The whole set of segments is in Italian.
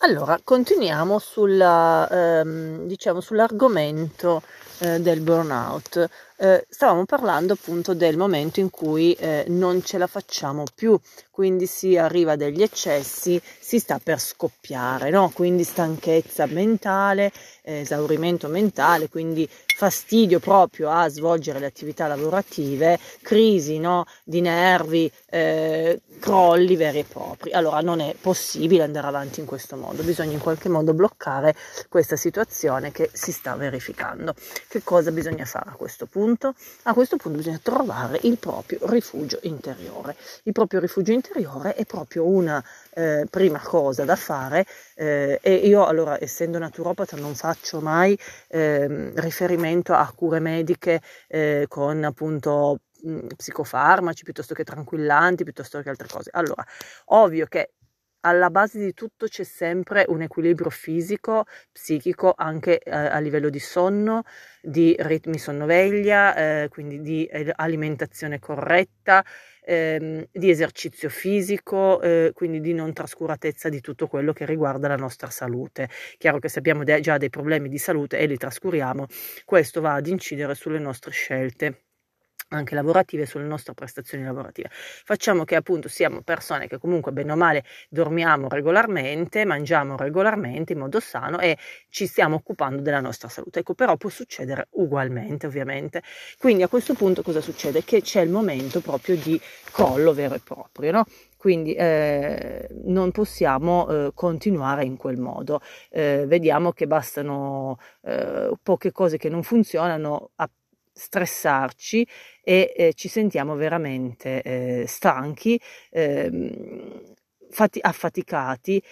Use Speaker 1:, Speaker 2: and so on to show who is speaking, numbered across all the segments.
Speaker 1: Allora, continuiamo sulla, ehm, diciamo, sull'argomento eh, del burnout. Eh, stavamo parlando appunto del momento in cui eh, non ce la facciamo più, quindi si arriva a degli eccessi, si sta per scoppiare, no? quindi stanchezza mentale, esaurimento mentale, quindi fastidio proprio a svolgere le attività lavorative, crisi no? di nervi, eh, crolli veri e propri. Allora non è possibile andare avanti in questo modo, bisogna in qualche modo bloccare questa situazione che si sta verificando. Che cosa bisogna fare a questo punto? A questo punto bisogna trovare il proprio rifugio interiore. Il proprio rifugio interiore è proprio una eh, prima cosa da fare eh, e io allora essendo naturopata non faccio mai eh, riferimento a cure mediche eh, con appunto psicofarmaci piuttosto che tranquillanti piuttosto che altre cose. Allora, ovvio che alla base di tutto c'è sempre un equilibrio fisico, psichico, anche eh, a livello di sonno, di ritmi sonno-veglia, eh, quindi di eh, alimentazione corretta, ehm, di esercizio fisico, eh, quindi di non trascuratezza di tutto quello che riguarda la nostra salute. Chiaro che se abbiamo de- già dei problemi di salute e li trascuriamo, questo va ad incidere sulle nostre scelte anche lavorative sulle nostre prestazioni lavorative. Facciamo che appunto siamo persone che comunque bene o male dormiamo regolarmente, mangiamo regolarmente in modo sano e ci stiamo occupando della nostra salute. Ecco, però può succedere ugualmente, ovviamente. Quindi a questo punto cosa succede? Che c'è il momento proprio di crollo vero e proprio, no? Quindi eh, non possiamo eh, continuare in quel modo. Eh, vediamo che bastano eh, poche cose che non funzionano a stressarci e eh, ci sentiamo veramente eh, stanchi, eh, fati- affaticati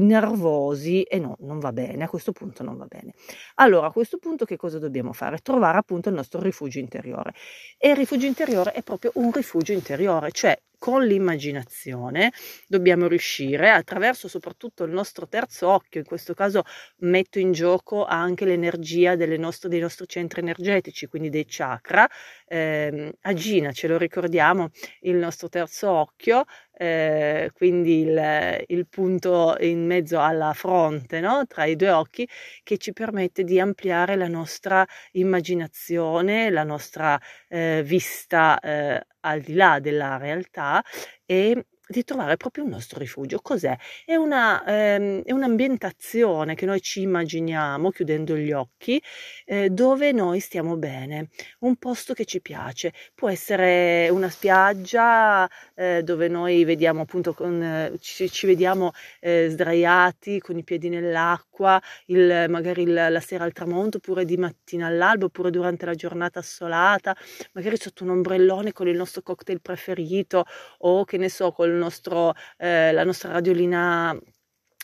Speaker 1: nervosi e no, non va bene, a questo punto non va bene. Allora, a questo punto che cosa dobbiamo fare? Trovare appunto il nostro rifugio interiore. E il rifugio interiore è proprio un rifugio interiore, cioè con l'immaginazione dobbiamo riuscire attraverso soprattutto il nostro terzo occhio, in questo caso metto in gioco anche l'energia nostre, dei nostri centri energetici, quindi dei chakra. Eh, Agina, ce lo ricordiamo, il nostro terzo occhio, eh, quindi il, il, punto in mezzo alla fronte, no? tra i due occhi, che ci permette di ampliare la nostra immaginazione, la nostra eh, vista eh, al di là della realtà e di trovare proprio un nostro rifugio. Cos'è? È, una, ehm, è un'ambientazione che noi ci immaginiamo chiudendo gli occhi, eh, dove noi stiamo bene, un posto che ci piace. Può essere una spiaggia eh, dove noi vediamo appunto con, eh, ci, ci, vediamo eh, sdraiati con i piedi nell'acqua, il, magari il, la sera al tramonto, oppure di mattina all'alba, oppure durante la giornata assolata, magari sotto un ombrellone con il nostro cocktail preferito o che ne so, con nostro, eh, la nostra radiolina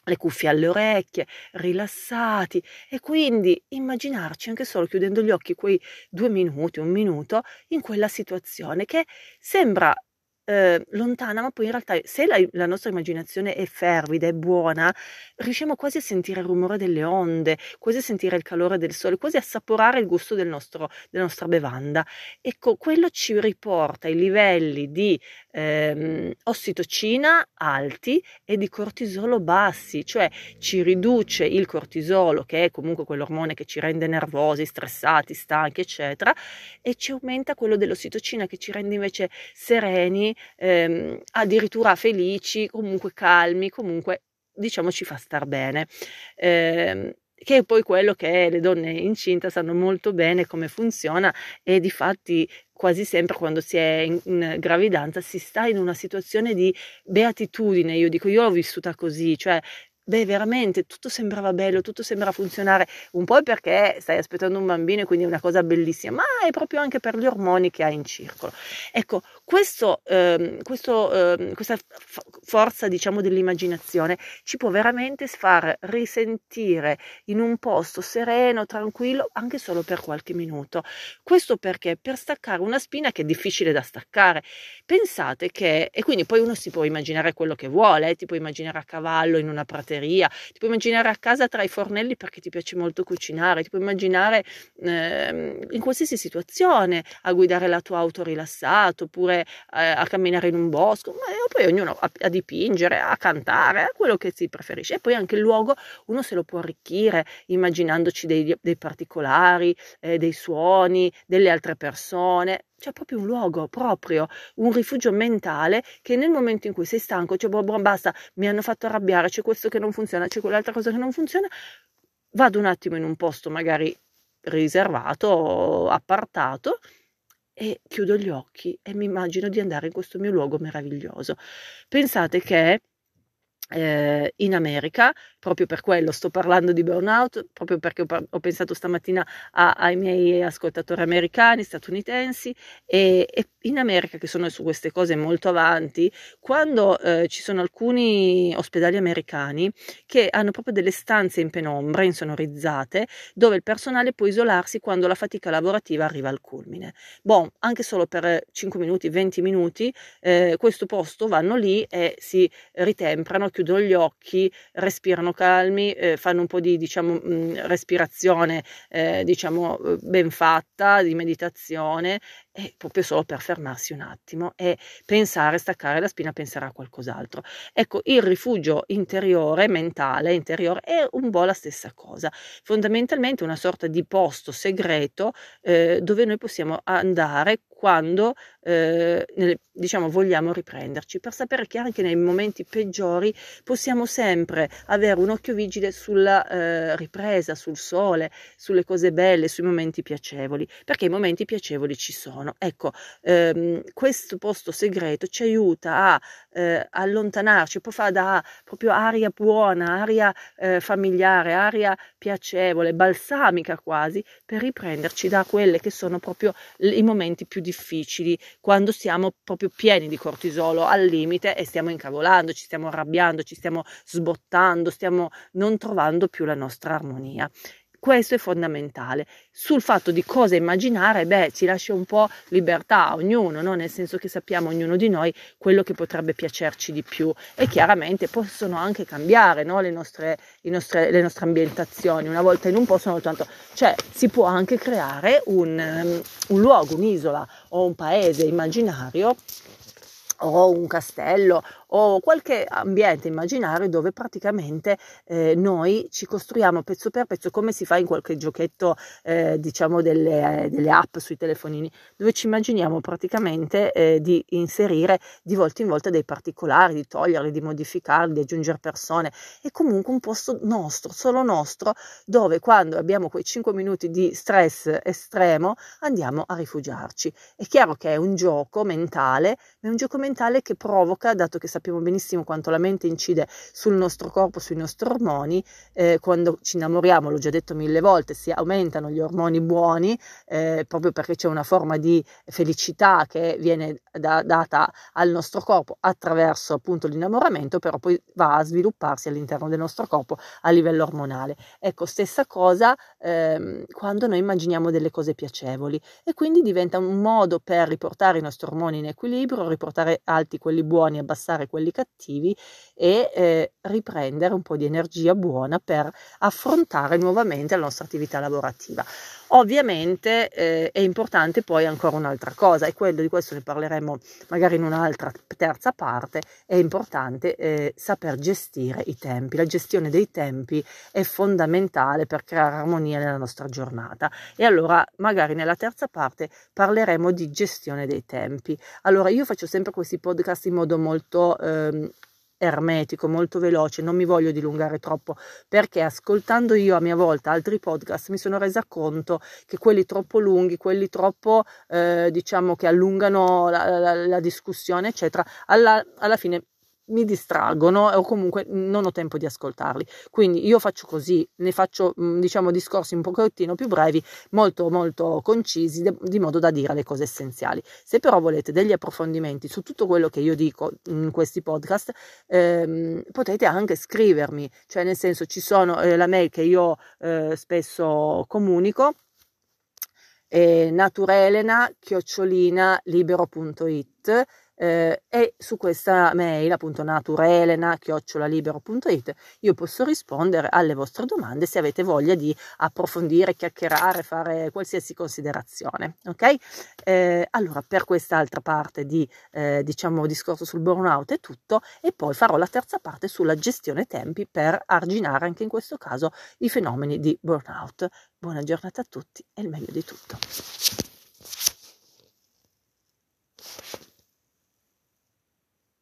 Speaker 1: le cuffie alle orecchie, rilassati e quindi immaginarci anche solo chiudendo gli occhi quei due minuti, un minuto in quella situazione che sembra eh, lontana, ma poi in realtà se la, la, nostra immaginazione è fervida, è buona, riusciamo quasi a sentire il rumore delle onde, quasi a sentire il calore del sole, quasi a assaporare il gusto del nostro, della nostra bevanda. Ecco, quello ci riporta ai livelli di ehm, ossitocina alti e di cortisolo bassi, cioè ci riduce il cortisolo, che è comunque quell'ormone che ci rende nervosi, stressati, stanchi, eccetera, e ci aumenta quello dell'ossitocina che ci rende invece sereni, ehm, addirittura felici, comunque calmi, comunque diciamo ci fa star bene. Eh, che è poi quello che le donne incinta sanno molto bene come funziona e di fatti quasi sempre quando si è in, in, gravidanza si sta in una situazione di beatitudine, io dico io l'ho vissuta così, cioè Beh, veramente tutto sembrava bello, tutto sembra funzionare un po' perché stai aspettando un bambino e quindi è una cosa bellissima, ma è proprio anche per gli ormoni che hai in circolo. Ecco, questo, ehm, questo, ehm, questa forza, diciamo, dell'immaginazione ci può veramente far risentire in un posto sereno, tranquillo, anche solo per qualche minuto. Questo perché? Per staccare una spina che è difficile da staccare. Pensate che, e quindi poi uno si può immaginare quello che vuole, eh, ti può immaginare a cavallo in una prateria ti puoi immaginare a casa tra i fornelli perché ti piace molto cucinare, ti puoi immaginare eh, in qualsiasi situazione a guidare la tua auto rilassato oppure eh, a camminare in un bosco, ma poi ognuno a, a, dipingere, a cantare, a quello che si preferisce. E poi anche il luogo uno se lo può arricchire immaginandoci dei, dei particolari, eh, dei suoni, delle altre persone c'è proprio un luogo proprio, un rifugio mentale che nel momento in cui sei stanco, cioè boh, boh, basta, mi hanno fatto arrabbiare, c'è questo che non funziona, c'è quell'altra cosa che non funziona, vado un attimo in un posto magari riservato, appartato e chiudo gli occhi e mi immagino di andare in questo mio luogo meraviglioso. Pensate che eh, in America, proprio per quello sto parlando di burnout, proprio perché ho, ho pensato stamattina a, ai miei ascoltatori americani, statunitensi e, e, in America che sono su queste cose molto avanti, quando eh, ci sono alcuni ospedali americani che hanno proprio delle stanze in penombra, insonorizzate, dove il personale può isolarsi quando la fatica lavorativa arriva al culmine. Bon, anche solo per 5 minuti, 20 minuti, eh, questo posto vanno lì e si ritemprano, chiudono chiudono gli occhi, respirano calmi, eh, fanno un po' di diciamo, mh, mm, respirazione eh, diciamo, eh, ben fatta, di meditazione, e proprio solo per fermarsi un attimo e pensare, staccare la spina, pensare a qualcos'altro. Ecco, il rifugio interiore, mentale, interiore, è un po' la stessa cosa. Fondamentalmente una sorta di posto segreto eh, dove noi possiamo andare quando eh, nelle, diciamo vogliamo riprenderci per sapere che anche nei momenti peggiori possiamo sempre avere un occhio vigile sulla eh, ripresa, sul sole, sulle cose belle, sui momenti piacevoli, perché i momenti piacevoli ci sono. Ecco, ehm, questo posto segreto ci aiuta a eh, allontanarci, poi fa da proprio aria buona, aria eh, familiare, aria piacevole, balsamica quasi, per riprenderci da quelle che sono proprio i momenti più difficili, quando siamo proprio pieni di cortisolo al limite e stiamo incavolando, ci stiamo arrabbiando, ci stiamo sbottando, stiamo non trovando più la nostra armonia. Questo è fondamentale. Sul fatto di cosa immaginare, beh, ci lascia un po' libertà a ognuno, no? nel senso che sappiamo ognuno di noi quello che potrebbe piacerci di più e chiaramente possono anche cambiare no? le, nostre, nostre, le, nostre, ambientazioni, una volta in un posto, una volta in un altro. Cioè si può anche creare un, um, un luogo, un'isola o un paese immaginario o un castello o qualche ambiente immaginario dove praticamente eh, noi ci costruiamo pezzo per pezzo come si fa in qualche giochetto eh, diciamo delle, delle, app sui telefonini dove ci immaginiamo praticamente eh, di inserire di volta in volta dei particolari di toglierli di modificarli di aggiungere persone. E comunque un posto nostro solo nostro dove quando abbiamo quei 5 minuti di stress estremo andiamo a rifugiarci. È chiaro che è un gioco mentale ma è un gioco mentale che provoca dato che sappiamo sappiamo benissimo quanto la mente incide sul nostro corpo, sui nostri ormoni, eh, quando ci innamoriamo, l'ho già detto mille volte, si aumentano gli ormoni buoni, eh, proprio perché c'è una forma di felicità che viene da, data al nostro corpo attraverso appunto l'innamoramento, però poi va a svilupparsi all'interno del nostro corpo a livello ormonale. Ecco, stessa cosa ehm, quando noi immaginiamo delle cose piacevoli e quindi diventa un modo per riportare i nostri ormoni in equilibrio, riportare alti quelli buoni, abbassare quelli cattivi e eh, riprendere un po' di energia buona per affrontare nuovamente la nostra attività lavorativa. Ovviamente eh, è importante poi ancora un'altra cosa e quello di questo ne parleremo magari in un'altra terza parte, è importante eh, saper gestire i tempi. La gestione dei tempi è fondamentale per creare armonia nella nostra giornata e allora magari nella terza parte parleremo di gestione dei tempi. Allora io faccio sempre questi podcast in modo molto ehm, ermetico, molto veloce, non mi voglio dilungare troppo perché ascoltando io a mia volta altri podcast mi sono resa conto che quelli troppo lunghi, quelli troppo eh, diciamo che allungano la, la, la discussione eccetera, alla, alla fine mi distraggono o comunque non ho tempo di ascoltarli. Quindi io faccio così, ne faccio mm, diciamo discorsi un pochettino più brevi, molto molto concisi, di modo da dire le cose essenziali. Se però volete degli approfondimenti su tutto quello che io dico in questi podcast, ehm, potete anche scrivermi, cioè nel senso ci sono eh, la mail che io eh, spesso comunico eh, naturelena chiocciolina libero.it eh, e su questa mail, appunto naturelena chiocciolalibero.it io posso rispondere alle vostre domande se avete voglia di approfondire, chiacchierare, fare qualsiasi considerazione. Ok? Eh, allora, per quest'altra parte di eh, diciamo discorso sul burnout è tutto, e poi farò la terza parte sulla gestione tempi per arginare anche in questo caso i fenomeni di burnout. Buona giornata a tutti e il meglio di tutto.